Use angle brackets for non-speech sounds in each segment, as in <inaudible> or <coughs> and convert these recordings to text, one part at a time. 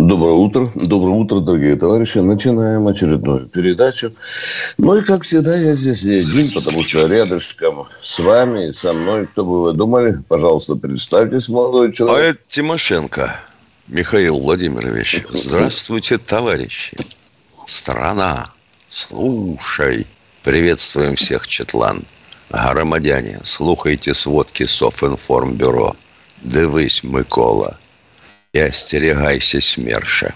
Доброе утро. Доброе утро, дорогие товарищи. Начинаем очередную передачу. Ну и, как всегда, я здесь не один, потому что рядышком с вами и со мной, кто бы вы думали, пожалуйста, представьтесь, молодой человек. А это Тимошенко Михаил Владимирович. Здравствуйте, товарищи. Страна, слушай. Приветствуем всех, Четлан. Громадяне, слухайте сводки Софинформбюро. Дивись, Микола – и остерегайся СМЕРШа.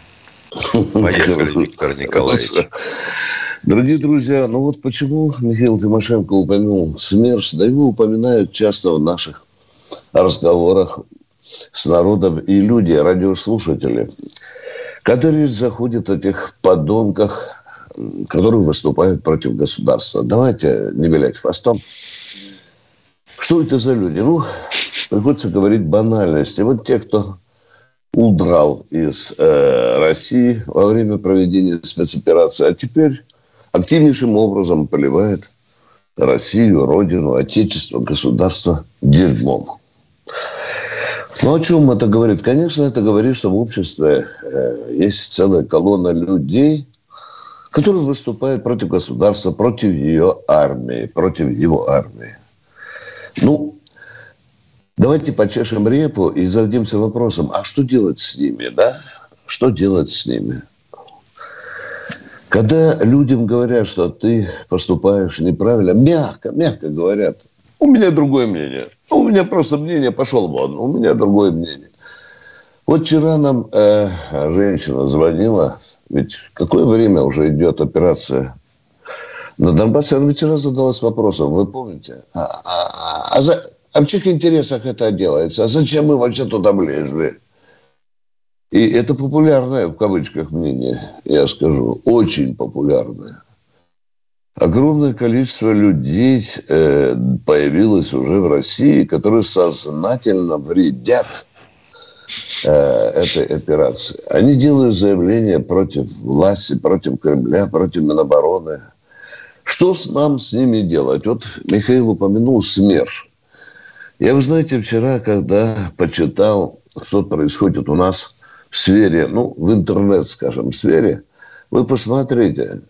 Поехали, Виктор Николаевич. Дорогие друзья, ну вот почему Михаил Тимошенко упомянул СМЕРШ, да его упоминают часто в наших разговорах с народом и люди, радиослушатели, которые заходят о тех подонках, которые выступают против государства. Давайте не вилять хвостом. Что это за люди? Ну, приходится говорить банальности. Вот те, кто удрал из э, России во время проведения спецоперации, а теперь активнейшим образом поливает Россию, Родину, Отечество, государство дерьмом. Ну, о чем это говорит? Конечно, это говорит, что в обществе э, есть целая колонна людей, которые выступают против государства, против ее армии, против его армии. Ну, Давайте почешем репу и зададимся вопросом, а что делать с ними, да? Что делать с ними? Когда людям говорят, что ты поступаешь неправильно, мягко, мягко говорят, у меня другое мнение. У меня просто мнение, пошел вон, у меня другое мнение. Вот вчера нам э, женщина звонила, ведь какое время уже идет операция на Донбассе, она вчера задалась вопросом, вы помните, а, а, а, а за, а в чьих интересах это делается? А зачем мы вообще туда влезли? И это популярное, в кавычках, мнение, я скажу, очень популярное. Огромное количество людей э, появилось уже в России, которые сознательно вредят э, этой операции. Они делают заявления против власти, против Кремля, против Минобороны. Что нам с ними делать? Вот Михаил упомянул СМЕРШ. Я, вы знаете, вчера, когда почитал, что происходит у нас в сфере, ну, в интернет, скажем, сфере, вы посмотрите,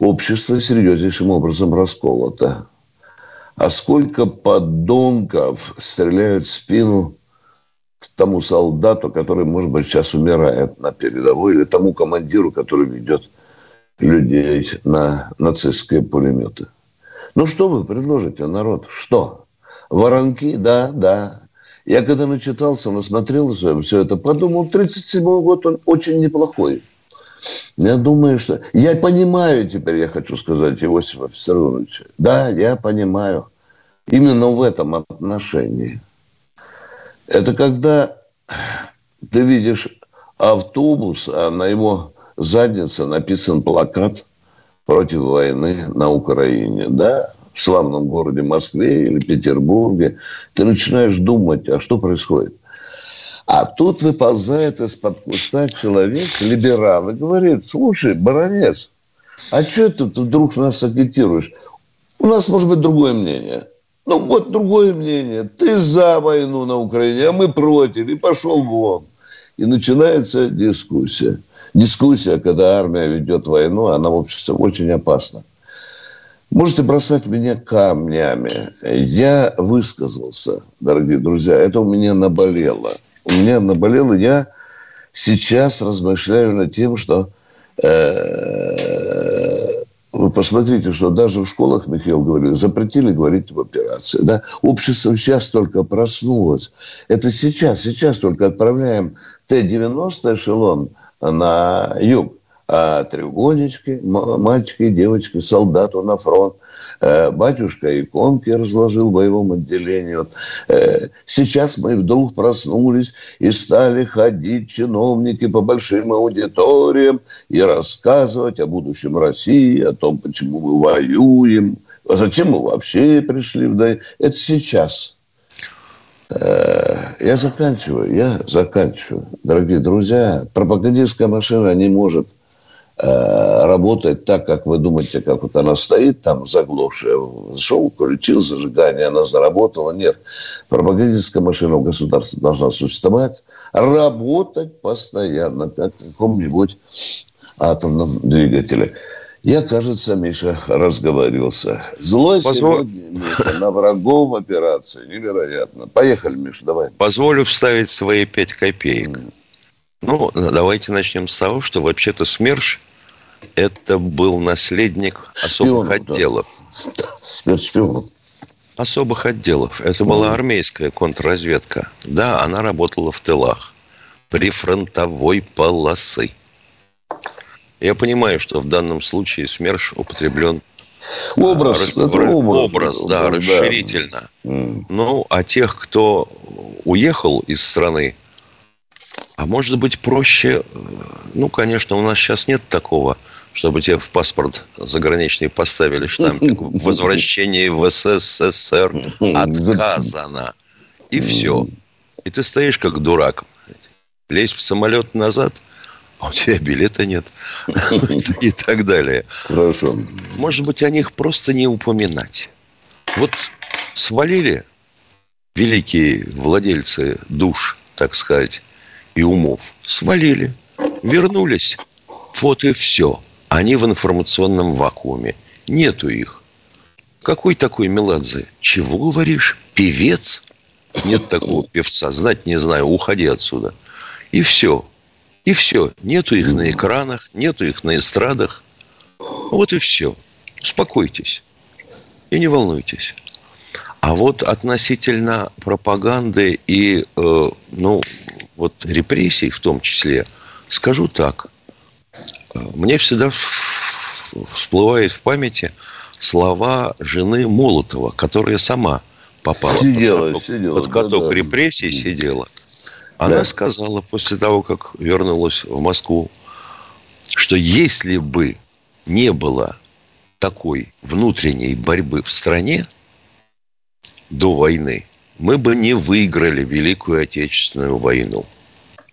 общество серьезнейшим образом расколото. А сколько подонков стреляют в спину тому солдату, который, может быть, сейчас умирает на передовой, или тому командиру, который ведет людей на нацистские пулеметы. Ну, что вы предложите, народ? Что? Воронки, да, да. Я когда начитался, насмотрелся все это, подумал, 37 год он очень неплохой. Я думаю, что... Я понимаю теперь, я хочу сказать, Иосифа Виссарионовича. Да, я понимаю. Именно в этом отношении. Это когда ты видишь автобус, а на его заднице написан плакат против войны на Украине. Да, в славном городе Москве или Петербурге, ты начинаешь думать, а что происходит. А тут выползает из-под куста человек, либерал, и говорит, слушай, баронец, а что ты вдруг нас агитируешь? У нас может быть другое мнение. Ну, вот другое мнение. Ты за войну на Украине, а мы против. И пошел вон. И начинается дискуссия. Дискуссия, когда армия ведет войну, она в обществе очень опасна. Можете бросать меня камнями. Я высказался, дорогие друзья. Это у меня наболело. У меня наболело. Я сейчас размышляю над тем, что э, вы посмотрите, что даже в школах, Михаил говорил, запретили говорить об операции. Да? Общество сейчас только проснулось. Это сейчас, сейчас только отправляем Т-90 эшелон на юг а треугольнички, мальчики и девочки, солдату на фронт. Э, батюшка иконки разложил в боевом отделении. Вот. Э, сейчас мы вдруг проснулись и стали ходить чиновники по большим аудиториям и рассказывать о будущем России, о том, почему мы воюем, а зачем мы вообще пришли в Это сейчас. Э, я заканчиваю, я заканчиваю. Дорогие друзья, пропагандистская машина не может э, работать так, как вы думаете, как вот она стоит там заглохшая. Зашел, включил зажигание, она заработала. Нет. Пропагандистская машина в государстве должна существовать, работать постоянно, как в каком-нибудь атомном двигателе. Я, кажется, Миша, разговорился. Злой Позволь... сегодня, Миша, на врагов операции. Невероятно. Поехали, Миша, давай. Позволю вставить свои пять копеек. Ну, давайте начнем с того, что вообще-то СМЕРШ это был наследник особых Шпионов, да. отделов. Спецшпион. Особых отделов. Это была армейская контрразведка. Да, она работала в тылах. Прифронтовой полосы. Я понимаю, что в данном случае СМЕРШ употреблен Образ. а, это образ. образ, да, расширительно. М. Ну, а тех, кто уехал из страны, а может быть проще, э, ну, конечно, у нас сейчас нет такого, чтобы тебе в паспорт заграничный поставили штампик «Возвращение в СССР отказано». И все. И ты стоишь как дурак. Лезь в самолет назад, а у тебя билета нет. <laughs> И так далее. Хорошо. Может быть, о них просто не упоминать. Вот свалили великие владельцы душ, так сказать, и умов. Свалили. Вернулись. Вот и все. Они в информационном вакууме. Нету их. Какой такой Меладзе? Чего говоришь? Певец? Нет такого певца. Знать не знаю. Уходи отсюда. И все. И все. Нету их на экранах, нету их на эстрадах. Вот и все. Успокойтесь. И не волнуйтесь. А вот относительно пропаганды и, э, ну, вот репрессий в том числе, скажу так. Мне всегда всплывает в памяти слова жены Молотова, которая сама попала Сидела, под каток, сидела, под каток да-да. репрессий, сидела. Она Да. сказала после того, как вернулась в Москву, что если бы не было такой внутренней борьбы в стране до войны, мы бы не выиграли Великую Отечественную войну.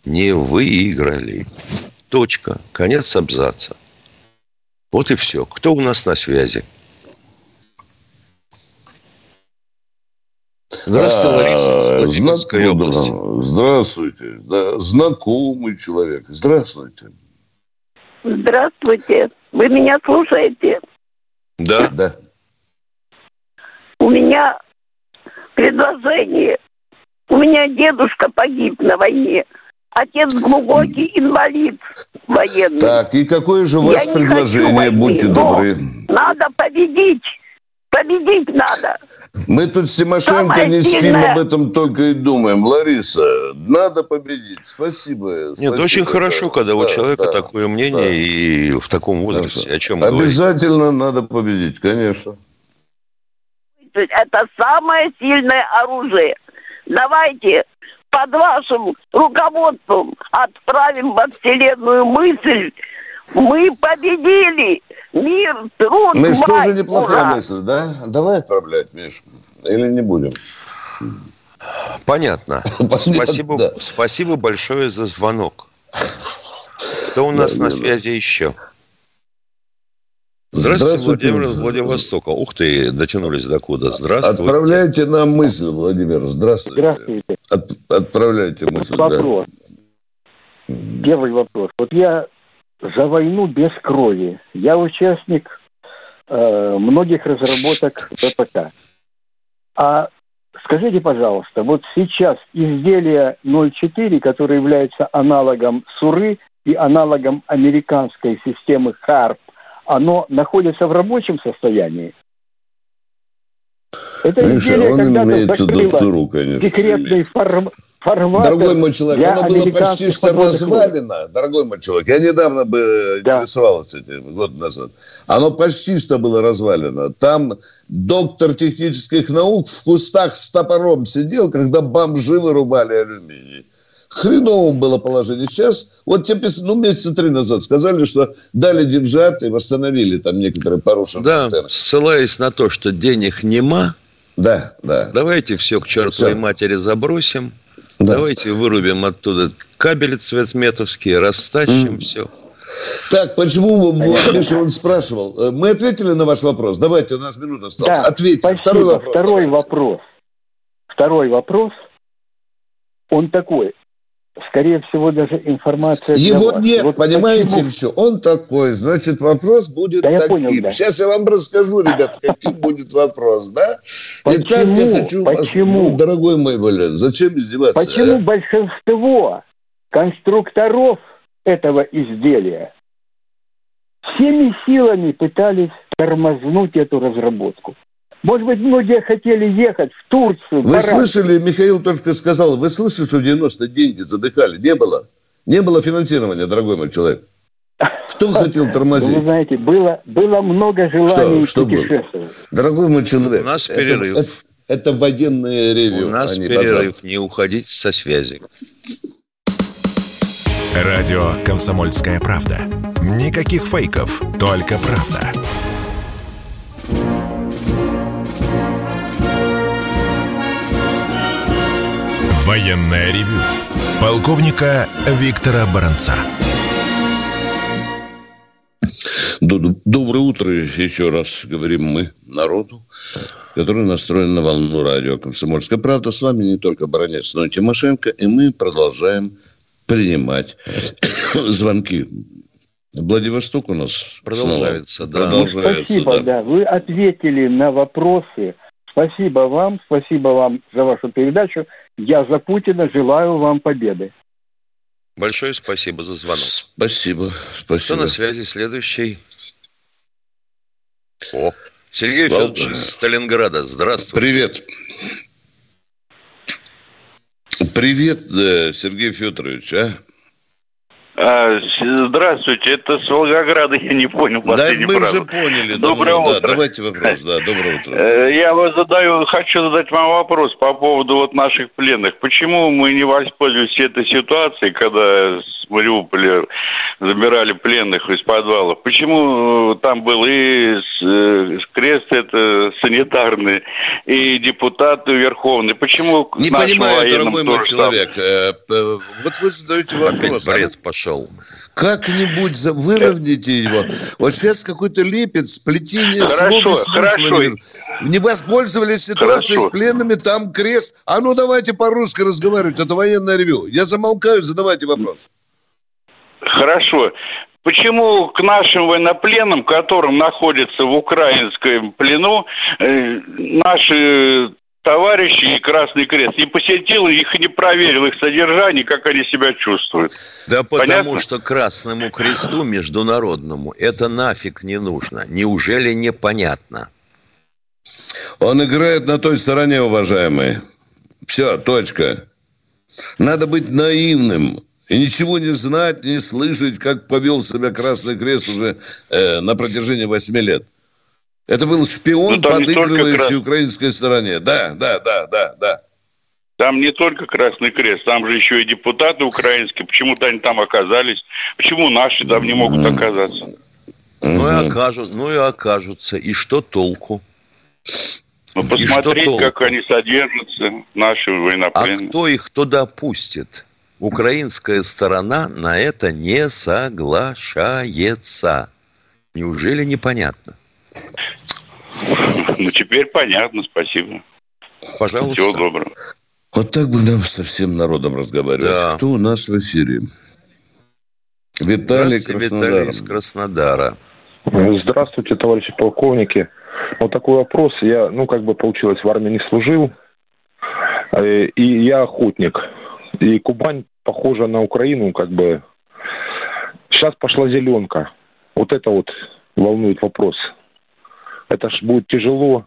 Не выиграли. Точка. Конец абзаца. Вот и все. Кто у нас на связи? Здравствуйте, А, Лариса, знакомый, области. Здравствуйте. Да, знакомый человек. Здравствуйте. Здравствуйте. Вы меня слушаете? Да. Да. У меня предложение. У меня дедушка погиб на войне. Отец глубокий инвалид военный. Так, и какое же у вас Я предложение? войны, Будьте добры. Надо победить. Победить надо. Мы тут с Тимошенко Самое не спим, сильное- об этом только и думаем. Лариса, надо победить. Спасибо. Нет, спасибо, очень хорошо, да, когда у да, человека да. такое мнение да. и в таком возрасте. Хорошо. О чем говорить? Обязательно надо победить, конечно. Это самое сильное оружие. Давайте под вашим руководством отправим во Вселенную мысль. Мы победили. Мир, труд, Миш, власть. тоже неплохая Ура! мысль, да? Давай отправлять, Миш. Или не будем? Понятно. <laughs> Понятно, Спасибо, да. спасибо большое за звонок. Кто у нас Да, на да, связи еще? Здравствуйте, Владимир из Владивостока. Ух ты, дотянулись до куда. Здравствуйте. Отправляйте нам мысль, Владимир. Здравствуйте. Здравствуйте. От- отправляйте мысль, да. Вопрос. Первый вопрос. Вот я за войну без крови. Я участник э, многих разработок ВПК. А скажите, пожалуйста, вот сейчас изделие 04, которое является аналогом СУРы и аналогом американской системы ХАРП, оно находится в рабочем состоянии? Это Миша, изделие он закрыло ЦРУ, конечно. секретный фар- формат. Дорогой мой человек, оно было почти что развалено. Дорогой мой человек, я недавно бы Да. интересовался этим год назад. Оно почти что было развалено. Там доктор технических наук в кустах с топором сидел, когда бомжи вырубали алюминий. Хреновым было положение. Сейчас, вот тебе, ну, месяца три назад сказали, что дали деньжат и восстановили там некоторые порушенные Да, антенны. ссылаясь на то, что денег нема, Да, да. давайте все к чертовой Всё. матери забросим Да. Давайте вырубим оттуда кабели цветметовские, растащим М. все. Так, почему Миша, он спрашивал? Э, Мы ответили на ваш вопрос? Давайте, у нас минута осталась. Да, Ответьте. спасибо. Второй вопрос. Второй вопрос. Второй вопрос. Он такой. Скорее всего, даже информация Его вас. нет, Вот понимаете, почему- все. Он такой, значит, вопрос будет Да таким. понял, да. Сейчас я вам расскажу, ребят, каким будет вопрос, да? Итак, я Почему? хочу Почему? ну, дорогой мой, блин, зачем издеваться? Почему а? большинство конструкторов этого изделия всеми силами пытались тормознуть эту разработку? Может быть, многие хотели ехать в Турцию, Вы барак. слышали, Михаил только сказал, вы слышали, что в 90 деньги задыхали? Не было. Не было финансирования, дорогой мой человек. Кто хотел Ну, вы тормозить? знаете, было, было много желаний Что- что было? путешествовать. Дорогой мой человек. У нас это- перерыв. Это, это военное ревью. У нас а не перерыв, пожар. не уходить со связи. Радио «Комсомольская правда». Никаких фейков, только правда. Военное ревю. Полковника Виктора Баранца. Доброе утро еще раз говорим мы народу, который настроен на волну радио «Комсомольская правда». С вами не только Баранец, но и Тимошенко, и мы продолжаем принимать <coughs> звонки. Владивосток у нас Продолжается, снова. да. Продолжается, Спасибо, да. да. Вы ответили на вопросы. Спасибо вам, спасибо вам за вашу передачу. Я за Путина желаю вам победы. Большое спасибо за звонок. Спасибо, Кто спасибо. на связи следующий? О, Сергей Ладно. Федорович из Сталинграда. Здравствуйте. Привет. Привет, э, Сергей Федорович, а? А, здравствуйте, это с Волгограда, <laughs> я не понял Да, последнюю мы фразу. уже поняли. Доброе. Да, утро. давайте вопрос, да, доброе утро. Э, Я вот задаю, хочу задать вам вопрос по поводу вот наших пленных. Почему мы не воспользовались этой ситуацией, когда с Мариуполя забирали пленных из подвалов? Почему э, там был и с- э, крест это санитарный, и депутаты верховные? Почему Не понимаю, дорогой мой там? человек. п- Вот вы задаете Опять вопрос. а бред пошел. Как-нибудь за- выровняйте его. Вот сейчас какой-то лепет, сплетение слов и смысла. хорошо. Не- Не воспользовались ситуацией Хорошо. с пленными, там крест. А ну давайте по-русски разговаривать, это военное ревю. Я замолкаю, задавайте вопрос. Хорошо. Почему к нашим военнопленным, которым находятся в украинском плену, э, наши товарищи и Красный Крест не посетил их и не проверил их содержание, как они себя чувствуют? Да потому Понятно? что Красному Кресту международному это нафиг не нужно. Неужели непонятно? Он играет на той стороне, уважаемые. Все, точка. Надо быть наивным. И ничего не знать, не слышать, как повел себя Красный Крест уже э, на протяжении восьми лет. Это был шпион, Ну, подыгрывающий Крас- украинской стороне. Да, да, да, да, да. Там не только Красный Крест, там же еще и депутаты украинские. Почему-то они там оказались. Почему наши там не могут оказаться? Ну и, окажут, ну и окажутся. И что толку? Ну, что посмотреть, толку? как они содержатся, наши А военнопленные. кто их туда пустит? Украинская сторона на это не соглашается. Неужели непонятно? Ну, теперь понятно, спасибо. Пожалуйста. Всего доброго. Вот так бы нам со всем народом разговаривать. Да. Кто у нас в эфире? Виталий Краснодар. Виталий из Краснодара. Здравствуйте, товарищи полковники. Вот такой вопрос. Я, ну, как бы получилось, в армии не служил. Э, И я охотник. И Кубань похожа на Украину, как бы. Сейчас пошла зеленка. Вот это вот волнует вопрос. Это ж будет тяжело.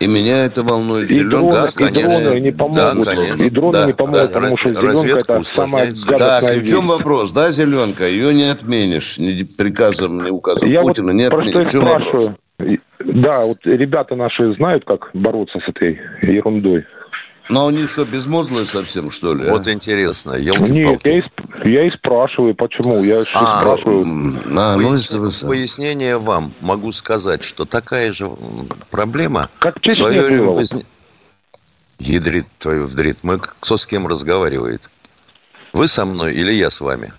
И меня это волнует. И Зеленка, дроны, и конечно. дроны не помогут. конечно. и дроны Да, не помогут, да. потому что зеленка это самая гадостная Так, и в чем вещь. вопрос? Да, зеленка? Ее не отменишь. Ни приказом, ни указом Я вот Путина не просто отменишь. В чем вопрос? спрашиваю. И- Да, вот ребята наши знают, как бороться с этой ерундой. Ну, они что, безмозглые совсем, что ли? а? Вот интересно, Нет, елки-палки. я и, я и спрашиваю, почему. Я А, спрашиваю. А, ну, если вы пояснение вам могу сказать, что такая же проблема Как в Чечне свое время было. возник- Ядрит твою вдрит. Мы кто с кем разговаривает? Вы со мной или я с вами?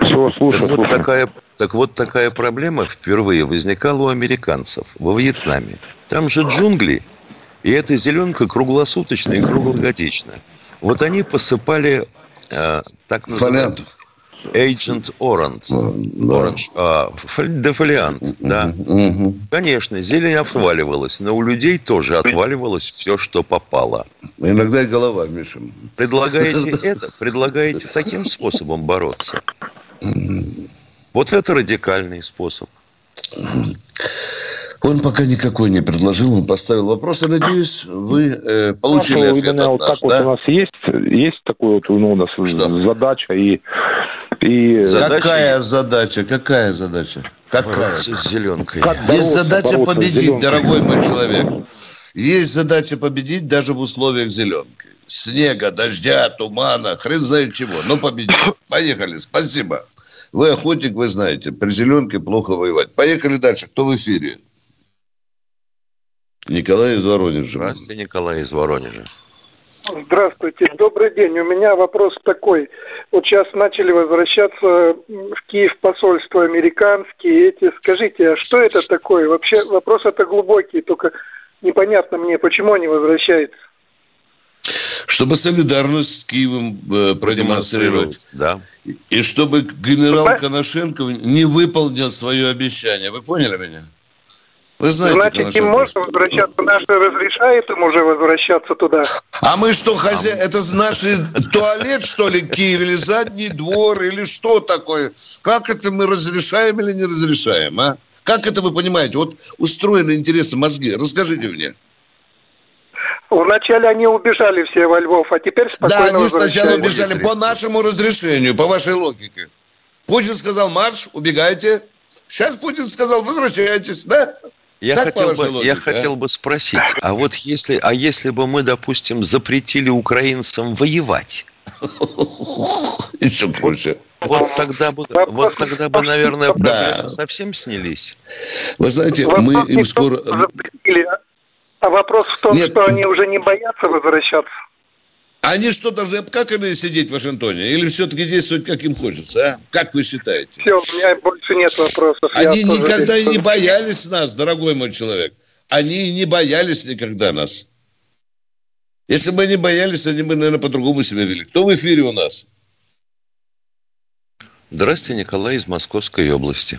Все, слушай, так, слушай. Вот такая, так вот такая проблема впервые возникала у американцев во Вьетнаме. Там же джунгли, и эта зеленка круглосуточная и круглогодичная. Вот они посыпали э, так называемый. Agent Orange. Да. Orange. А, дефолиант, да. Мгм. Конечно, зелень отваливалась, но у людей тоже отваливалось все, что попало. Иногда и голова, Миша. Предлагаете <laughs> это? Предлагаете таким способом бороться? Вот это радикальный способ. Он пока никакой не предложил, он поставил вопрос. Я надеюсь, вы э, получили ответ именно от вот нас, как да? вот у нас есть, есть такой вот ну, у нас Что? задача и и Задача Какая задача? Какая задача? Какая? С зеленкой. Как Есть задача бороться победить, зеленкой? дорогой мой человек. Есть задача победить даже в условиях зеленки. Снега, дождя, тумана, хрен знает чего. Но победить. <coughs> Поехали. Спасибо. Вы охотник, вы знаете. При зеленке плохо воевать. Поехали дальше. Кто в эфире? Николай из Воронежа. Здравствуйте, Николай из Воронежа. Здравствуйте, добрый день. У меня вопрос такой. Вот сейчас начали возвращаться в Киев посольство американские эти. Скажите, а что это такое? Вообще вопрос это глубокий, только непонятно мне, почему они возвращаются. Чтобы солидарность с Киевом э, продемонстрировать. Да. И чтобы генерал Зна- Коношенко не выполнил свое обещание. Вы поняли меня? Вы знаете, Значит, им Коношенко. можно возвращаться, наш разрешает им уже возвращаться туда. А мы что, хозя... Это наш туалет, что ли, Киев, или задний двор, или что такое? Как это мы разрешаем или не разрешаем, а? Как это вы понимаете? Вот устроены интересы мозги. Расскажите мне. Вначале они убежали все во Львов, а теперь спокойно Да, они сначала убежали по нашему разрешению, по вашей логике. Путин сказал, марш, убегайте. Сейчас Путин сказал, возвращайтесь, да? Я Так, хотел, бы, я а? хотел бы спросить, а вот если, а если бы мы, допустим, запретили украинцам воевать, <laughs> Еще круче. вот тогда бы, вот тогда бы, наверное, Да. проблемы совсем снялись. Вы знаете, Вопрос мы им скоро... запретили, а вопрос в том, Нет. что они уже не боятся возвращаться. Они что, должны как они сидеть в Вашингтоне? Или все-таки действовать, как им хочется, а? Как вы считаете? Все, у меня больше нет вопросов. Я Они тоже никогда здесь- не боялись нас, дорогой мой человек. Они и не боялись никогда нас. Если бы они боялись, они бы, наверное, по-другому себя вели. Кто в эфире у нас? Здравствуйте, Николай из Московской области.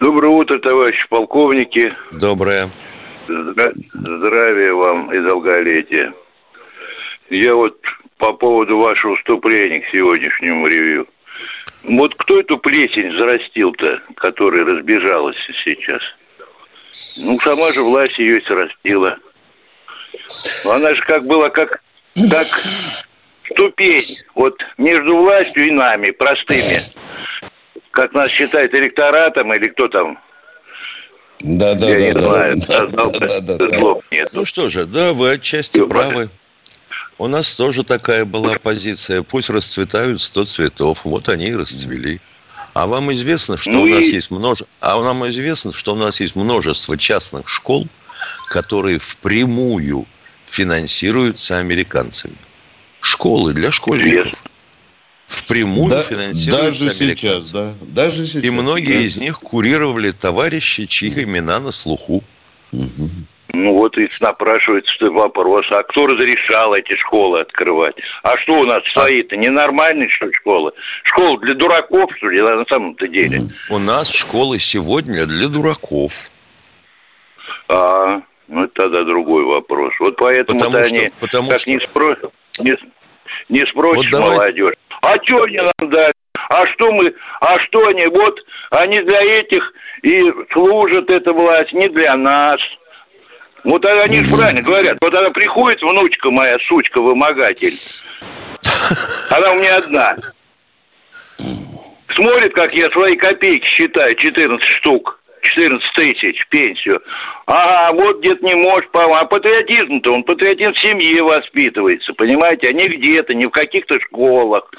Доброе утро, товарищи полковники. Доброе. Здра- Здравия вам и долголетия. Я вот по поводу вашего вступления к сегодняшнему ревью. Вот кто эту плесень зарастил-то, которая разбежалась сейчас? Ну, сама же власть ее и срастила. Но Она же как была, как, как ступень вот между властью и нами, простыми. Как нас считает электоратом или кто там, Да, да, я да, не да. знаю, Да, да, <laughs> да, да, да. Ну что же, да, вы отчасти правы. У нас тоже такая была позиция. Пусть расцветают сто цветов. Вот они и расцвели. А вам известно, что Ну у нас и- есть множество... А нам известно, что у нас есть множество частных школ, которые впрямую финансируются американцами. Школы для школьников. Впрямую Да, финансируются даже сейчас, да. Даже сейчас. И многие да. из них курировали товарищи, чьи имена на слуху. Ну вот и напрашивается вопрос, а кто разрешал эти школы открывать? А что у нас стоит-то? Ненормальные, что ли, школы? Школа для дураков, что ли, на самом-то деле? У нас школы сегодня для дураков. А, ну это тогда другой вопрос. Вот поэтому-то Потому что- они потому как что- не, спро- не, не спросишь Вот давай- молодежь. А что они нам дали? А что мы, а что они, вот они для этих и служат эта власть, не для нас. Вот они же правильно говорят. Вот она приходит, внучка моя, сучка-вымогатель. Она у меня одна. Смотрит, как я свои копейки считаю, 14 штук. 14 тысяч пенсию. Ага, вот дед не может помочь. А патриотизм-то, он патриотизм в семье воспитывается, понимаете, а не где-то, не в каких-то школах.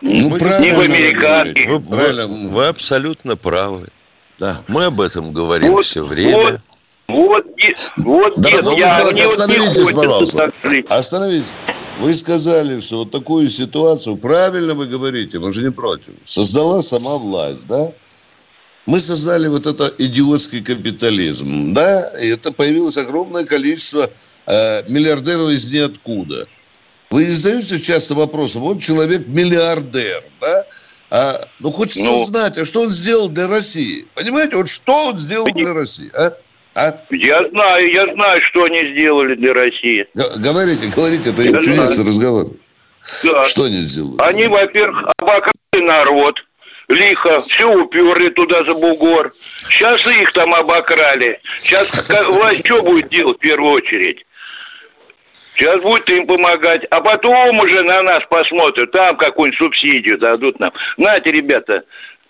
Ну, правильно. не в американских. Вы, Правильно. вы- вы абсолютно правы. Да. Мы об этом говорим Вот, все время. вот. Вот, вот да, дед, я, человек, мне остановитесь, вот пожалуйста. Остановитесь. Вы сказали, что вот такую ситуацию, правильно вы говорите, мы же не против, создала сама власть, да? Мы создали вот это идиотский капитализм, да, и это появилось огромное количество э, миллиардеров из ниоткуда. Вы не задаете часто вопросы, вот человек миллиардер, да, а, ну, хочется ну, знать, а что он сделал для России? Понимаете, вот что он сделал для России, а? А? Я знаю, я знаю, что они сделали для России. Говорите, говорите, это я чудесный разговор. Да. Что они сделали? Они, во-первых, обокрали народ, лихо, все уперли туда за бугор. Сейчас их там обокрали. Сейчас власть что будет делать в первую очередь? Сейчас будет им помогать, а потом уже на нас посмотрят, там какую-нибудь субсидию дадут нам. Знаете, ребята,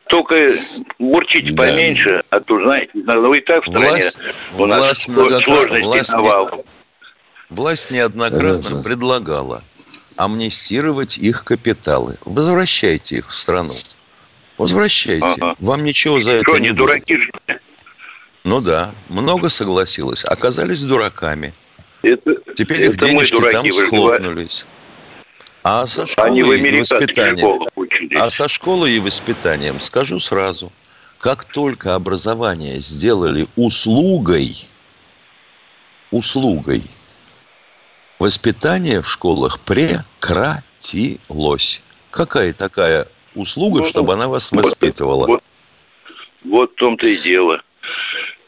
только бурчите да. поменьше, а то, знаете, вы и так в стране власть, у нас власть сложности власть, навал. Власть неоднократно Хорошо. предлагала амнистировать их капиталы. Возвращайте их в страну. Возвращайте. Ага. Вам ничего за это Что, не не дураки же? Ну да, много согласилось. Оказались дураками. Это, Теперь это их денежки дураки, там схлопнулись. А со школой Они в и воспитанием, а со школой и воспитанием скажу сразу, как только образование сделали услугой, услугой, воспитание в школах прекратилось. Какая такая услуга, ну, чтобы она вас воспитывала? Вот, вот, вот в том-то и дело.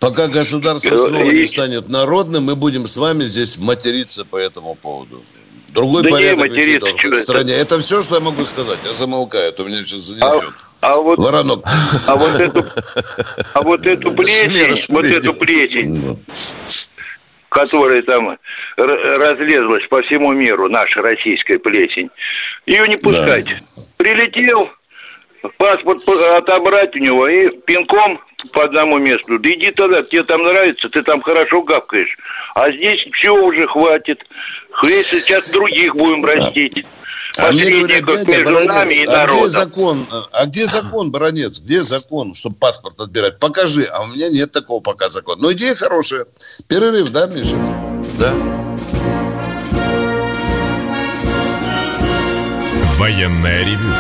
Пока государство снова не станет народным, мы будем с вами здесь материться по этому поводу. Другой да порядок не вещей в стране. Это... это все, что я могу сказать. Я замолкаю, а то меня сейчас занесет. А, а вот, Воронок. А вот эту, а вот эту <laughs> плесень, вот эту плесень, которая там разлезлась по всему миру, наша российская плесень, ее не пускать. Да. Прилетел, паспорт отобрать у него и пинком по одному месту. Да иди тогда, тебе там нравится, ты там хорошо гавкаешь. А здесь все уже хватит. Если сейчас других будем растить. А мне говорят, дядя, Баранец, а где закон? А где закон, Баранец? Где закон, чтобы паспорт отбирать? Покажи. А у меня нет такого пока закона. Но идея хорошая. Перерыв, да, Миша? Да. Военная ревю.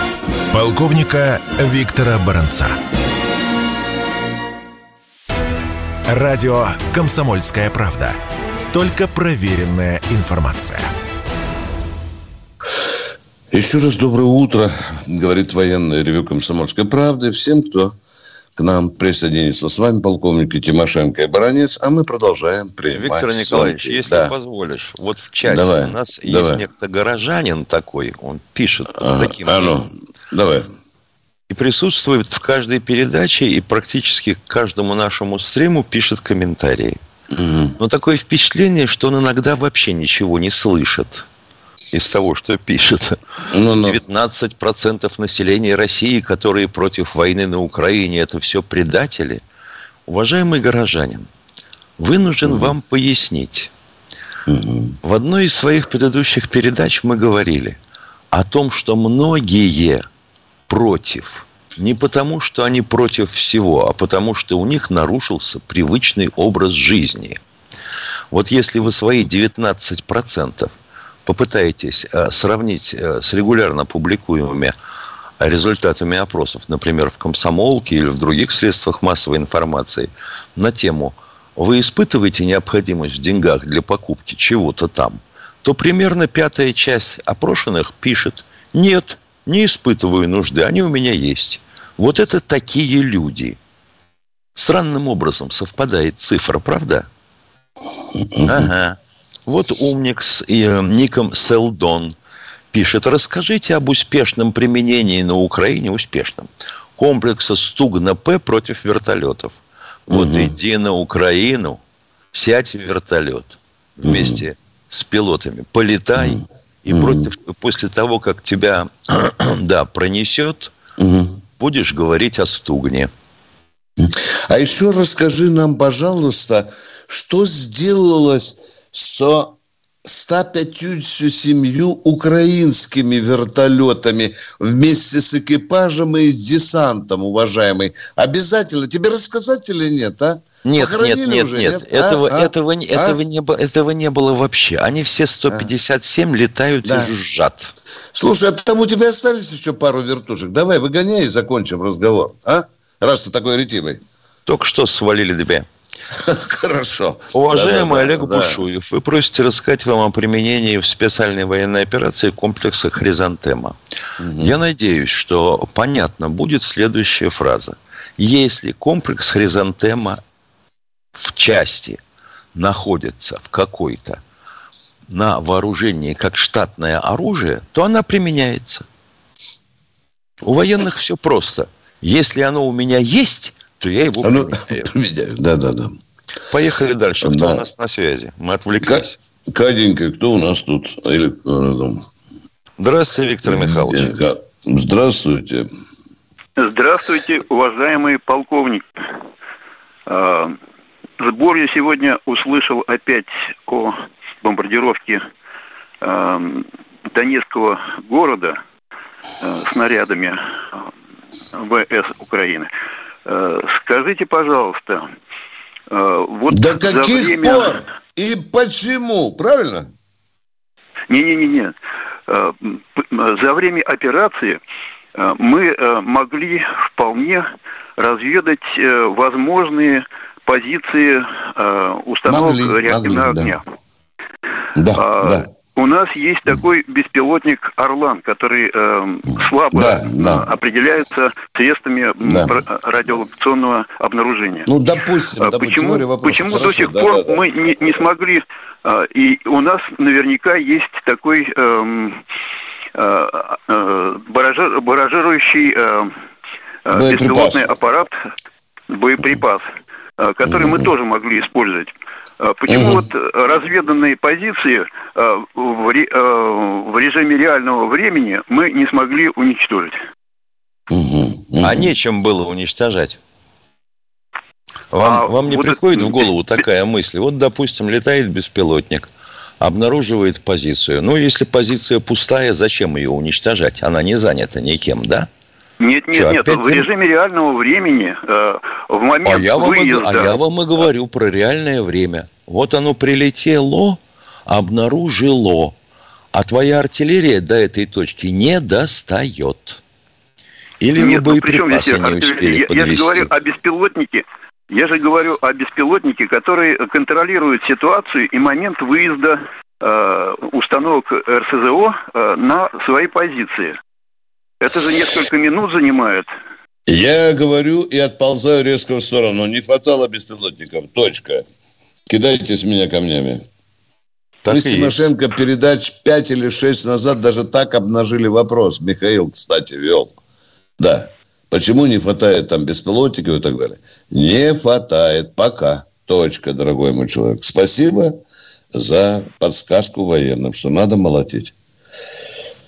Полковника Виктора Баранца. Радио «Комсомольская правда». Только проверенная информация. Еще раз доброе утро, говорит военное ревю «Комсомольской правды». Всем, кто к нам присоединится. С вами полковник Тимошенко и Баранец, а мы продолжаем принимать Виктор Николаевич, звонки. если да. позволишь, вот в чате давай, у нас давай. есть некто горожанин такой, он пишет а, таким... А ну, давай. И присутствует в каждой передаче и практически к каждому нашему стриму пишет комментарии. Но такое впечатление, что он иногда вообще ничего не слышит из того, что пишет. Ну, ну. 19% населения России, которые против войны на Украине, это все предатели. Уважаемый горожанин, вынужден угу. вам пояснить. Угу. В одной из своих предыдущих передач мы говорили о том, что многие против не потому, что они против всего, а потому, что у них нарушился привычный образ жизни. Вот если вы свои 19% попытаетесь э, сравнить э, с регулярно публикуемыми результатами опросов, например, в «Комсомолке» или в других средствах массовой информации на тему «Вы испытываете необходимость в деньгах для покупки чего-то там?», то примерно пятая часть опрошенных пишет «Нет, не испытываю нужды, они у меня есть». Вот это такие люди. Странным образом совпадает цифра, правда? Ага. Вот умник с э, ником Селдон пишет. Расскажите об успешном применении на Украине, успешном, комплекса Стугна-П против вертолетов. Вот угу. иди на Украину, сядь в вертолет вместе угу. с пилотами, полетай, угу. И против, после того, как тебя <clears throat> да, пронесет, угу будешь говорить о стугне. А еще расскажи нам, пожалуйста, что сделалось с 157 украинскими вертолетами вместе с экипажем и с десантом, уважаемый. Обязательно. Тебе рассказать или нет, а? Нет, нет, нет, уже, нет, нет. Этого, а? этого, а? этого, не, этого не было вообще. Они все 157 а? летают да. и жужжат. Слушай, а там у тебя остались еще пару вертушек? Давай, выгоняй и закончим разговор, а? Раз ты такой ретивый. Только что свалили две. <laughs> Хорошо. Уважаемый Олег Бушуев, вы просите рассказать вам о применении в специальной военной операции комплекса «Хризантема». Я надеюсь, что понятно будет следующая фраза. Если комплекс «Хризантема» в части находится в какой-то на вооружении как штатное оружие, то она применяется. У военных все просто. Если оно у меня есть, то я его оно применяю. <laughs> применяю. Да, да, да. Поехали дальше. Кто да. у нас на связи? Мы отвлеклись. Каденька, кто у нас тут? Или... Здравствуйте, Виктор Михайлович. Здравствуйте. Здравствуйте, уважаемый полковник. А, сбор я сегодня услышал опять о бомбардировке а, Донецкого города а, снарядами ВС Украины. Скажите, пожалуйста, вот До каких время... пор и почему, правильно? Не-не-не. За время операции мы могли вполне разведать возможные позиции установок могли, реактивного могли, огня. Да, а, да. У нас есть такой беспилотник Орлан, который э, слабо да, да. определяется средствами да. радиолокационного обнаружения. Ну, допустим, а, почему, почему до сих да, пор да, да. мы не, не смогли, э, и у нас наверняка есть такой э, э, э, баражирующий э, э беспилотный аппарат, боеприпас, э, который мы тоже могли использовать. А почему угу. вот э, разведанные позиции э, в, ре, э, в режиме реального времени мы не смогли уничтожить? Угу. А нечем было уничтожать. Вам, а вам не вот приходит это... в голову такая мысль? Вот, допустим, летает беспилотник, обнаруживает позицию. Ну, если позиция пустая, зачем ее уничтожать? Она не занята никем, да? Нет, нет, Что, нет. В режиме реального времени, э, в момент а я, вам выезда... И, а я вам и говорю про реальное время. Вот оно прилетело, обнаружило, а твоя артиллерия до этой точки не достает. Или Нет, вы ну, боеприпасы ну, не успели я, подвести? Я же говорю о беспилотнике. Я же говорю о беспилотнике, который контролирует ситуацию и момент выезда э, установок РСЗО э, на свои позиции. Это же несколько минут занимает. Я говорю и отползаю резко в сторону. Не хватало беспилотников. Точка. Кидайте с меня камнями. Так Мы с Тимошенко есть. передач 5 или 6 назад даже так обнажили вопрос. Михаил, кстати, вел. Да. Почему не хватает там беспилотников и так далее? Не хватает пока. Точка, дорогой мой человек. Спасибо за подсказку военным, что надо молотить.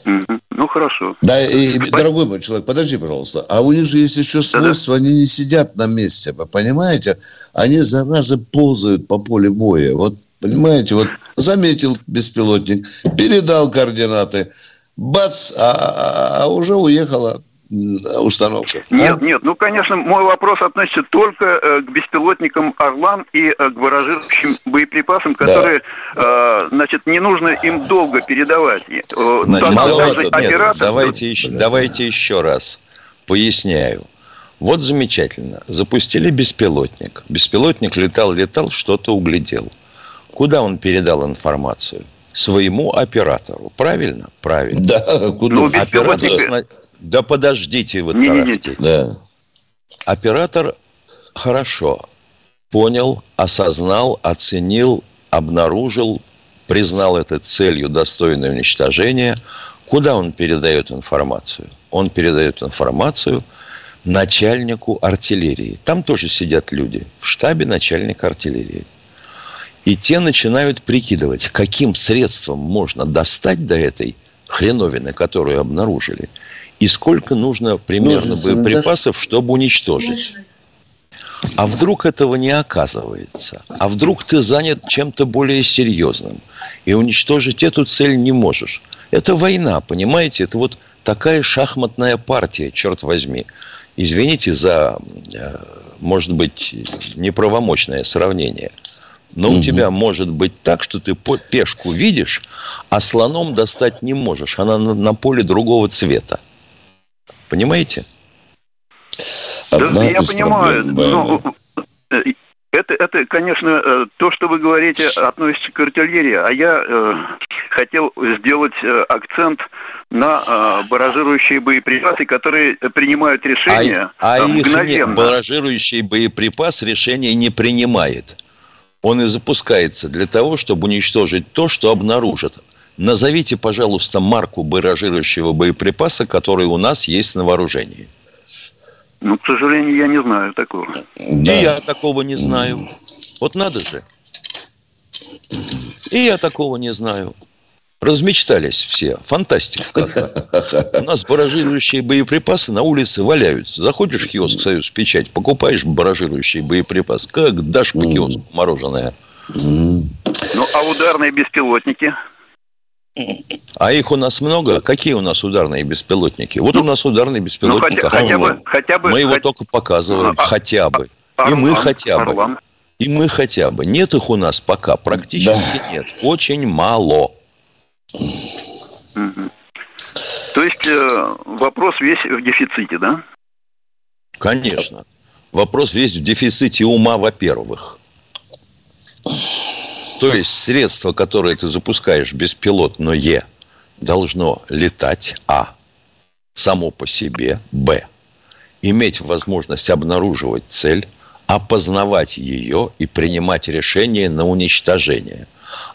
Ну, хорошо. Да, и, дорогой мой человек, подожди, пожалуйста. А у них же есть еще свойство, да, они не сидят на месте, вы понимаете? Они, заразы, ползают по полю боя. Вот, понимаете, вот заметил беспилотник, передал координаты, бац, а, а, а уже уехала установка. Нет, а? нет, ну, конечно, мой вопрос относится только э, к беспилотникам «Орлан» и э, к баражирующим боеприпасам, которые, да. э, значит, не нужно им долго передавать. Э, значит, давайте, оператор... давайте, еще, давайте еще раз поясняю. Вот замечательно. Запустили беспилотник. Беспилотник летал, летал, что-то углядел. Куда он передал информацию? Своему оператору. Правильно? Правильно. Да, куда? Ну, оператор... Да подождите вы тарахтеть. Да. Оператор хорошо понял, осознал, оценил, обнаружил, признал это целью достойного уничтожения. Куда он передает информацию? Он передает информацию начальнику артиллерии. Там тоже сидят люди. В штабе начальник артиллерии. И те начинают прикидывать, каким средством можно достать до этой хреновины, которую обнаружили – и сколько нужно примерно боеприпасов, чтобы уничтожить. А вдруг этого не оказывается? А вдруг ты занят чем-то более серьезным? И уничтожить эту цель не можешь. Это война, понимаете? Это вот такая шахматная партия, черт возьми. Извините за, э, может быть, неправомочное сравнение. Но угу. у тебя может быть так, что ты пешку видишь, а слоном достать не можешь. Она на, на поле другого цвета. Понимаете? Да, я понимаю. Но, э, это, это, конечно, э, то, что вы говорите, относится к артиллерии, а я э, хотел сделать э, акцент на э, баражирующие боеприпасы, которые принимают решения а, а мгновенно. их баражирующий боеприпас решения не принимает. Он и запускается для того, чтобы уничтожить то, что обнаружат. Назовите, пожалуйста, марку баражирующего боеприпаса, который у нас есть на вооружении. Ну, к сожалению, я не знаю такого. Да. И я такого не знаю. Вот надо же. И я такого не знаю. Размечтались все. Фантастика У нас баражирующие боеприпасы на улице валяются. Заходишь в киоск «Союз Печать», покупаешь баражирующий боеприпас. Как дашь по киоску мороженое. Ну, а ударные беспилотники? А их у нас много? Какие у нас ударные беспилотники? Вот ну, у нас ударный беспилотник. Ну, хотя, хотя бы, хотя бы, мы его хотя... только показываем. А, хотя бы. И мы хотя бы. Орлан. И мы хотя бы. Нет их у нас пока. Практически да. нет. Очень мало. То есть э, вопрос весь в дефиците, да? Конечно. Вопрос весь в дефиците ума, во-первых. То есть средство, которое ты запускаешь беспилотное, должно летать, а, само по себе, б, иметь возможность обнаруживать цель, опознавать ее и принимать решение на уничтожение.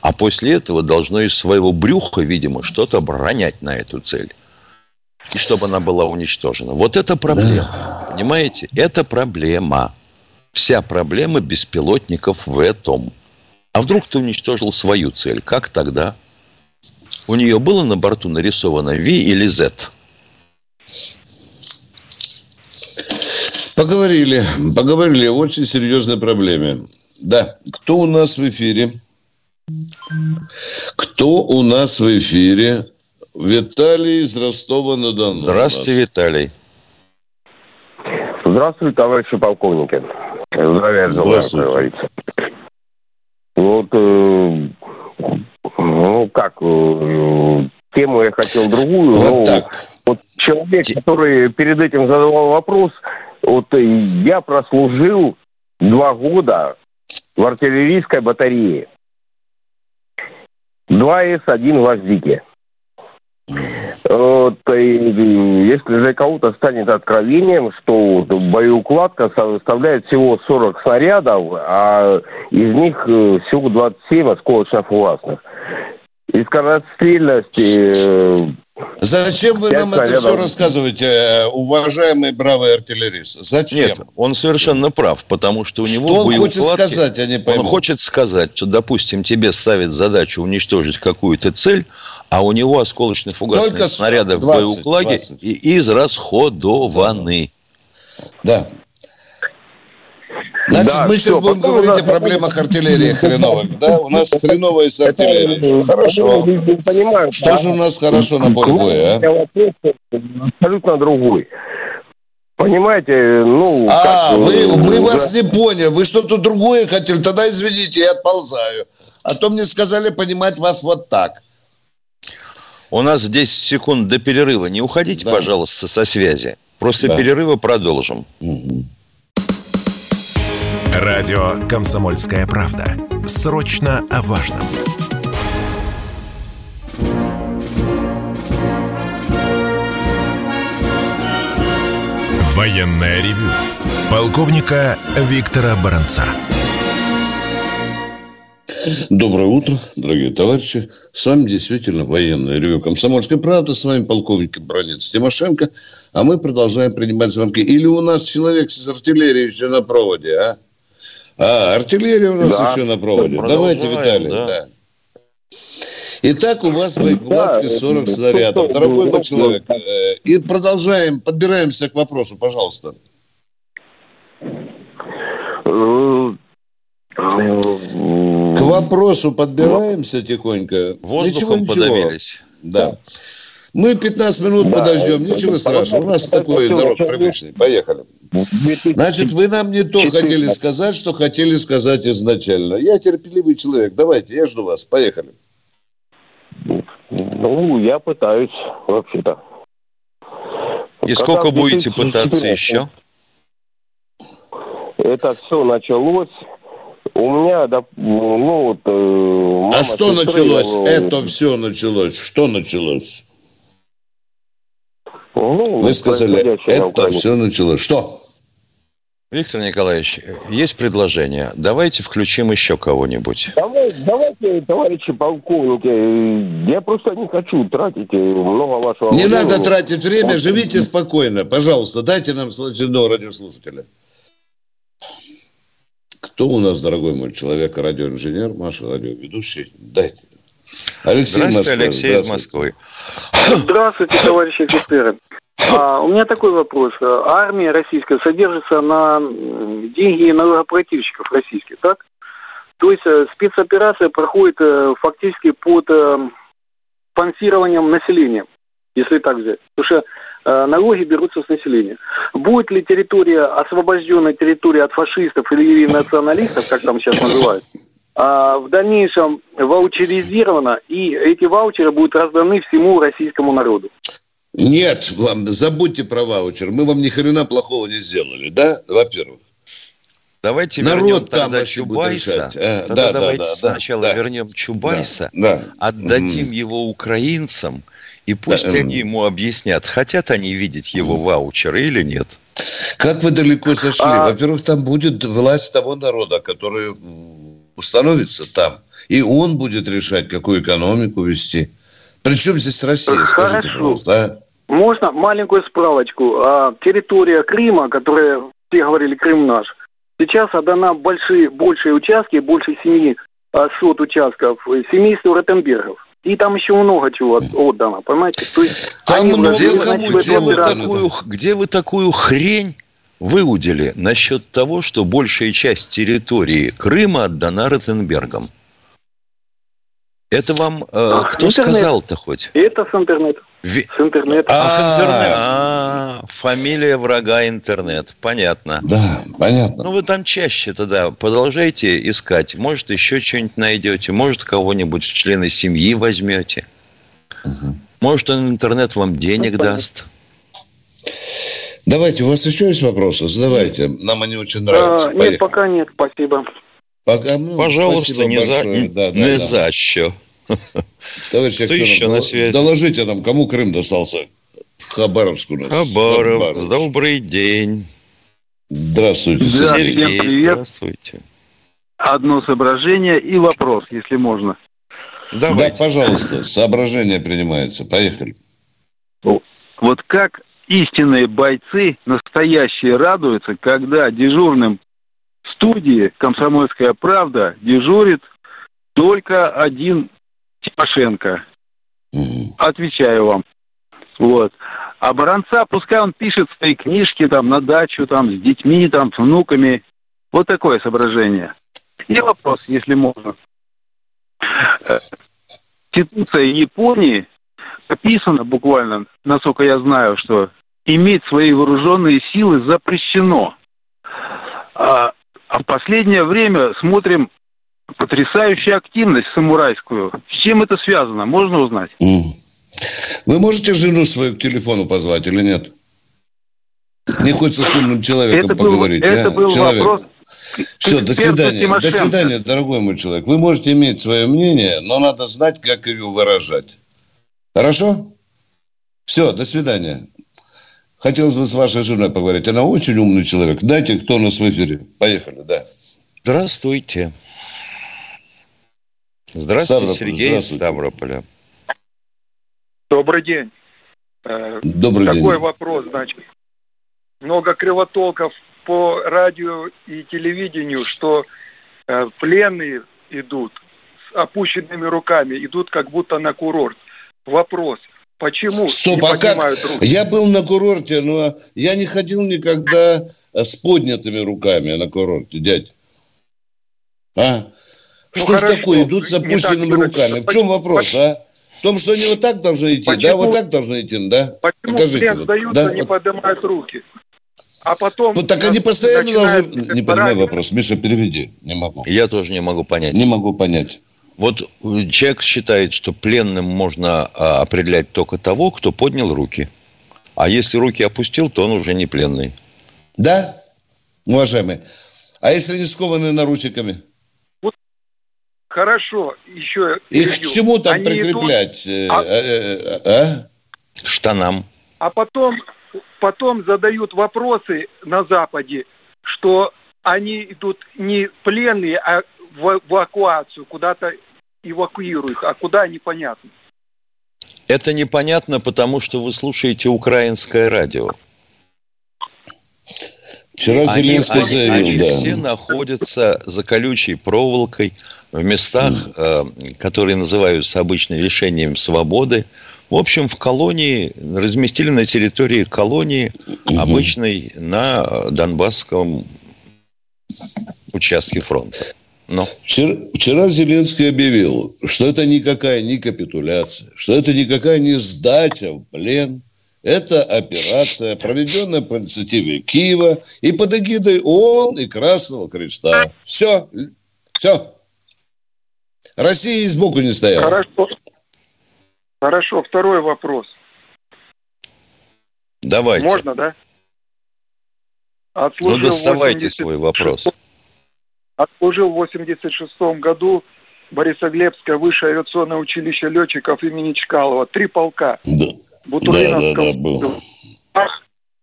А после этого должно из своего брюха, видимо, что-то бронять на эту цель. И чтобы она была уничтожена. Вот это проблема. Да. Понимаете? Это проблема. Вся проблема беспилотников в этом. А вдруг ты уничтожил свою цель? Как тогда? У нее было на борту нарисовано V или Z? Поговорили. Поговорили о очень серьезной проблеме. Да. Кто у нас в эфире? Кто у нас в эфире? Виталий из Ростова-на-Дону. Здравствуйте, Виталий. Здравствуйте, товарищи полковники. Здравия желаю, как говорится. Вот, э, ну как, э, тему я хотел другую. Вот но так. Вот человек, который перед этим задавал вопрос, вот э, я прослужил два года в артиллерийской батарее. 2С1 в Аздике. Вот, и, если для кого-то станет откровением, что боеукладка составляет всего 40 снарядов, а из них э, всего 27 осколочно-фугасных. И скорострельности э, Зачем вы нам это все рассказываете, э, уважаемый бравый артиллерист? Зачем? Нет, он совершенно прав, потому что у него что он хочет сказать, я не пойму. Он хочет сказать, что, допустим, тебе ставит задачу уничтожить какую-то цель, а у него осколочно-фугасные снаряды 20, в боеукладе 20. и израсходованы. Да. Значит, да, мы сейчас будем говорить о проблемах артиллерии хреновых. Да, у нас хреновая с артиллерией. Хорошо. Понимаю, что же у нас хорошо на поле боя, а? Абсолютно другой. Понимаете, ну... А, как, вы, мы да. вас не поняли. Вы что-то другое хотели. Тогда извините, я отползаю. А то мне сказали понимать вас вот так. У нас 10 секунд до перерыва. Не уходите, да. пожалуйста, со связи. Просто да. перерыва продолжим. Угу. Радио «Комсомольская правда». Срочно о важном. Военная ревю. Полковника Виктора Баранца. Доброе утро, дорогие товарищи. С вами действительно военная ревю «Комсомольская правда». С вами полковник Бронец Тимошенко. А мы продолжаем принимать звонки. Или у нас человек с артиллерией еще на проводе, а? А, артиллерия у нас да. еще на проводе. Давайте, Виталий. Да. да. Итак, у вас боекладки 40 снарядов. Дорогой мой человек, э, и продолжаем, подбираемся к вопросу, пожалуйста. К вопросу подбираемся тихонько. Воздухом ничего, ничего. подавились. Да. Мы 15 минут Да, подождем, ничего страшного. У нас такой это- привычный. Поехали. Значит, вы нам не то хотели сказать, что хотели сказать изначально. Я терпеливый человек. Давайте, я жду вас. Поехали. Ну, я пытаюсь, вообще-то. И Когда сколько в будете 2014 пытаться еще? Это все началось. У меня, доп- ну, вот... э, мама А что сестры, началось? э, Это все началось. Что началось? Ну, Вы сказали, это все началось. Что? Виктор Николаевич, есть предложение. Давайте включим еще кого-нибудь. Давай, давайте, товарищи полковники, я просто не хочу тратить э, много вашего Не времени. надо тратить время, живите спокойно. Пожалуйста, дайте нам очередного радиослушателя. Кто у нас, дорогой мой человек, радиоинженер, Маша, радиоведущий? Дайте. Алексей Здравствуйте, Москва. Алексей из Здравствуйте. Москвы. Здравствуйте, товарищи офицеры. А, у меня такой вопрос. Армия российская содержится на деньги налогоплательщиков российских, так? То есть э, спецоперация проходит э, фактически под э, спонсированием населения, если так взять. Потому что э, налоги берутся с населения. Будет ли территория, освобожденная территория от фашистов или националистов, как там сейчас называют, в дальнейшем ваучеризирована, и эти ваучеры будут разданы всему российскому народу. Нет, вам, забудьте про ваучер. Мы вам ни хрена плохого не сделали, да? Во-первых. Давайте Народ вернем там тогда Чубайса. А, Тогда да, да, давайте да, да, сначала да. вернем Чубайса, Да. отдадим Мгм. его украинцам, и пусть Да, они ему объяснят, хотят они видеть его ваучеры или нет. Как вы далеко зашли? А- Во-первых, там будет власть того народа, который установится там. И он будет решать, какую экономику вести. Причем здесь Россия? Скажите, Хорошо. пожалуйста. а? Можно маленькую справочку? А, территория Крыма, которая, все говорили, Крым наш, сейчас отдана большие, большие участки, больше семи а, сот участков э, семейству Ротенбергов. И там еще много чего от- отдано, понимаете? То есть Там много кому такую, где вы такую хрень выудили насчет того, что большая часть территории Крыма отдана Ротенбергам? Это вам э, А, кто сказал-то хоть? Это с интернета. Ви- С интернета. А. интернет. А, фамилия врага интернет. Понятно. Да, понятно. Ну, вы там чаще тогда продолжайте искать. Может, еще что-нибудь найдете. Может, кого-нибудь члена семьи возьмете. Может, он интернет вам денег Ну, даст. Давайте, у вас еще есть вопросы? Задавайте. Нам они очень нравятся. А, Поехали. нет, пока нет, спасибо. Пока, ну, Пожалуйста, спасибо не за, большое. Да, да, не да. за что. Товарищ Кто Аксенов, еще на связи? Доложите нам, кому Крым достался? Хабаровск у нас. Хабаров, Хабаровск. добрый день. Здравствуйте. Да, Сергей. всем привет. здравствуйте. Одно соображение и вопрос, если можно. Да, Давайте. пожалуйста, соображение принимается. Поехали. Вот как истинные бойцы, настоящие, радуются, когда дежурным в студии «Комсомольская правда» дежурит только один Тимошенко. Отвечаю вам. Вот. А Баранца, пускай он пишет свои книжки там на дачу, там с детьми, там с внуками. Вот такое соображение. И вопрос, если можно. Э, Конституция Японии описано буквально, насколько я знаю, что иметь свои вооруженные силы запрещено. А, а в последнее время смотрим потрясающую активность самурайскую. С чем это связано? Можно узнать? Вы можете жену свою к телефону позвать или нет? Не хочется с умным человеком Это был- поговорить. это а? был Человек. вопрос Все, до свидания. До Тимошенко. свидания, дорогой мой человек. Вы можете иметь свое мнение, но надо знать, как его выражать. Хорошо? Все, до свидания. Хотелось бы с вашей женой поговорить. Она очень умный человек. Дайте, кто у нас в эфире. Поехали, да. Здравствуйте. Здравствуйте, Ставрополь, Сергей из здравствуйте. Ставрополя. Добрый день. Э, Добрый Такой день. вопрос, значит. Много кривотолков по радио и телевидению, что э, пленные идут с опущенными руками, идут как будто на курорт. Вопрос, почему Стоп, не а как? поднимают руки? Я был на курорте, но я не ходил никогда с поднятыми руками на курорте, дядь? А? Ну, что ж хорошо. такое? Идут с Не опущенными руками. В чем вопрос, а? В том, что они вот так должны идти, да? Почему? Вот так должны идти, да? Почему Покажите, плен вот, сдаются, да? не Вот. поднимают руки? А потом... Вот так они постоянно начинают должны... Не понимаю вопрос. Миша, переведи. Не могу. Я тоже не могу понять. Не могу понять. Вот э, человек считает, что пленным можно а, определять только того, кто поднял руки. А если руки опустил, то он уже не пленный. Да, уважаемые? А если не скованы наручниками? Хорошо, еще... Их к чему там Они идут, прикреплять? э, а- э, а? К штанам. а потом, потом задают вопросы на Западе, что они идут не пленные, а в эвакуацию, куда-то эвакуируют их, а куда непонятно. Это непонятно, потому что вы слушаете украинское радио. Вчера Они, Зеленский они- заявил, они да. все находятся за колючей проволокой в местах, э, которые называются обычно лишением свободы. В общем, в колонии, разместили на территории колонии обычной на э, Донбасском участке фронта. Но Вчера, вчера Зеленский объявил, что это никакая не капитуляция, что это никакая не сдача в плен. Это операция, проведенная по инициативе Киева и под эгидой ООН и Красного Креста. Все, все. Россия и сбоку не стояла. Хорошо. Хорошо, второй вопрос. давайте. Можно, да? Ну, Отслужил доставайте 80 свой вопрос. Отслужил в 86 году Борисоглебское высшее авиационное училище летчиков имени Чкалова. Три полка. Да. Бутуриновского. Да, да, да, был. А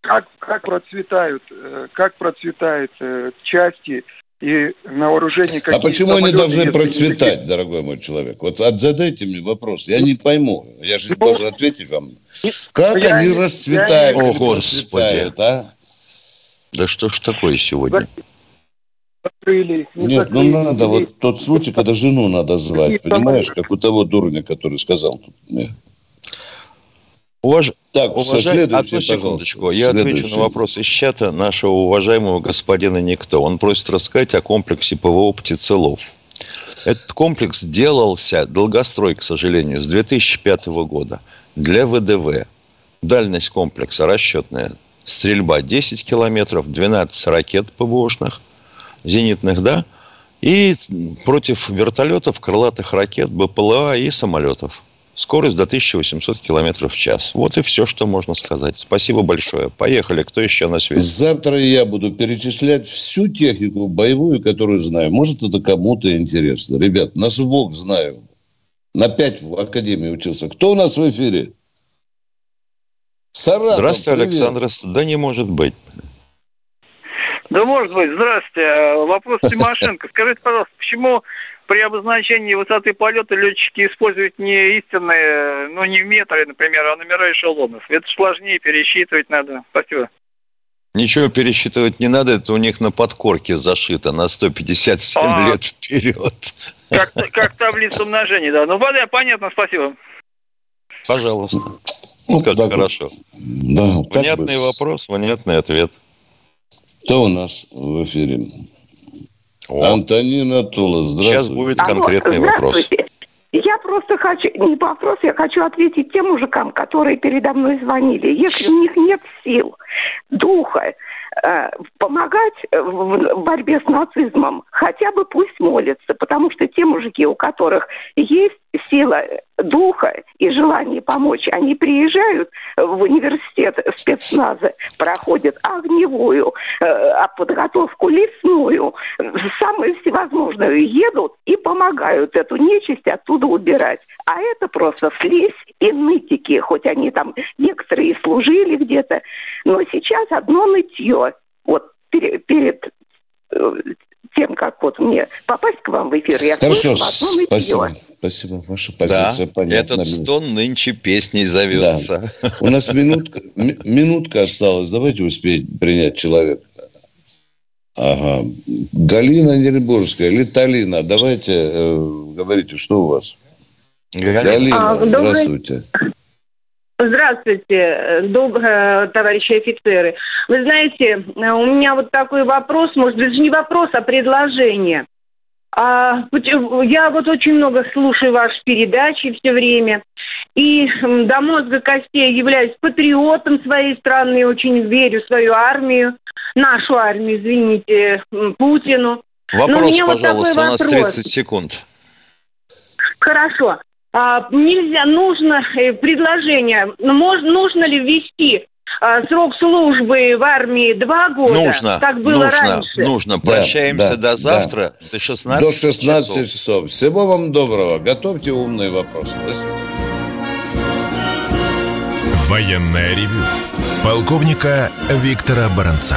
Как, как процветают, э, как процветают э, части и на вооружении А какие почему они должны процветать, дорогой мой человек? Вот от- задайте мне вопрос. Я не пойму. Я же не должен ответить вам. Как Ну, Я они не- расцветают? я не- или О, Господи. процветают, а? Да что ж такое сегодня? Закрыли, не Нет, ну закрыли, надо, или- вот тот случай, когда жену надо звать, Какие понимаешь, самолеты? как у того дурня, который сказал тут мне. Уваж... Так, Уважай- следующий, Одну пожалуйста. Я отвечу Следующий. на вопрос из чата нашего уважаемого господина Никто. Он просит рассказать о комплексе ПВО «Птицелов». Этот комплекс делался, долгострой, к сожалению, с 2005 года для ВДВ. Дальность комплекса расчетная. Стрельба 10 километров, 12 ракет ПВОшных, зенитных, да, и против вертолетов, крылатых ракет, БПЛА и самолетов. Скорость до 1800 километров в час. Вот и все, что можно сказать. Спасибо большое. Поехали. Кто еще на связи? Завтра я буду перечислять всю технику боевую, которую знаю. Может, это кому-то интересно. Ребят, на звук знаю. На пять в академии учился. Кто у нас в эфире? Саратов, Здравствуйте, привет. Александр. Да не может быть. Да может быть. Здравствуйте. А, Вопрос <laughs> Тимошенко. Скажите, пожалуйста, почему при обозначении высоты полета летчики используют не истинные, ну не метры, например, а номера эшелонов? Это сложнее пересчитывать надо. Спасибо. Ничего пересчитывать не надо. Это у них на подкорке зашито на 157 А. лет вперед. Как, <laughs> как таблица умножения, да. Ну, понятно, понятно, спасибо. Пожалуйста. Ну, как хорошо. Да, Понятный бы. вопрос, понятный ответ. Кто у нас в эфире? О. Антонина Тула, здравствуйте. Сейчас будет Алло, конкретный вопрос. Я просто хочу, не вопрос, я хочу ответить тем мужикам, которые передо мной звонили. Если у них нет сил, духа, э, помогать в борьбе с нацизмом, хотя бы пусть молятся, потому что те мужики, у которых есть сила духа и желание помочь, они приезжают в университет спецназа, проходят огневую, э, а подготовку лесную, самую всевозможную, едут и помогают эту нечисть оттуда убирать. А это просто слизь и нытики, хоть они там некоторые служили где-то, но сейчас одно нытье. Вот пере- перед э, тем, как вот мне попасть к вам в эфир, я Хорошо, спасибо. Спасибо, ваша Да, позиция понятна. этот стон нынче песней зовется. У нас минутка, ми- минутка осталась. Давайте успеть принять человека. Ага. Галина Неребурская или Талина. Давайте э, говорите, что у вас? Галина. Галина, А, добрый- здравствуйте. Здравствуйте, доброе, товарищи офицеры. Вы знаете, у меня вот такой вопрос, может быть, не вопрос, а предложение. А, я вот очень много слушаю ваши передачи все время. И до мозга костей являюсь патриотом своей страны, очень верю в свою армию, нашу армию, извините, Путину. Вопрос, пожалуйста, вот у нас 30 секунд. Хорошо. А, нельзя, нужно э, предложение, мож, нужно ли ввести а, срок службы в армии два года, нужно, как было нужно, раньше. Нужно. Прощаемся да, до завтра, да. до 16 До 16 часов. часов. Всего вам доброго. Готовьте умные вопросы. До свидания. Военная ревю. Полковника Виктора Баранца.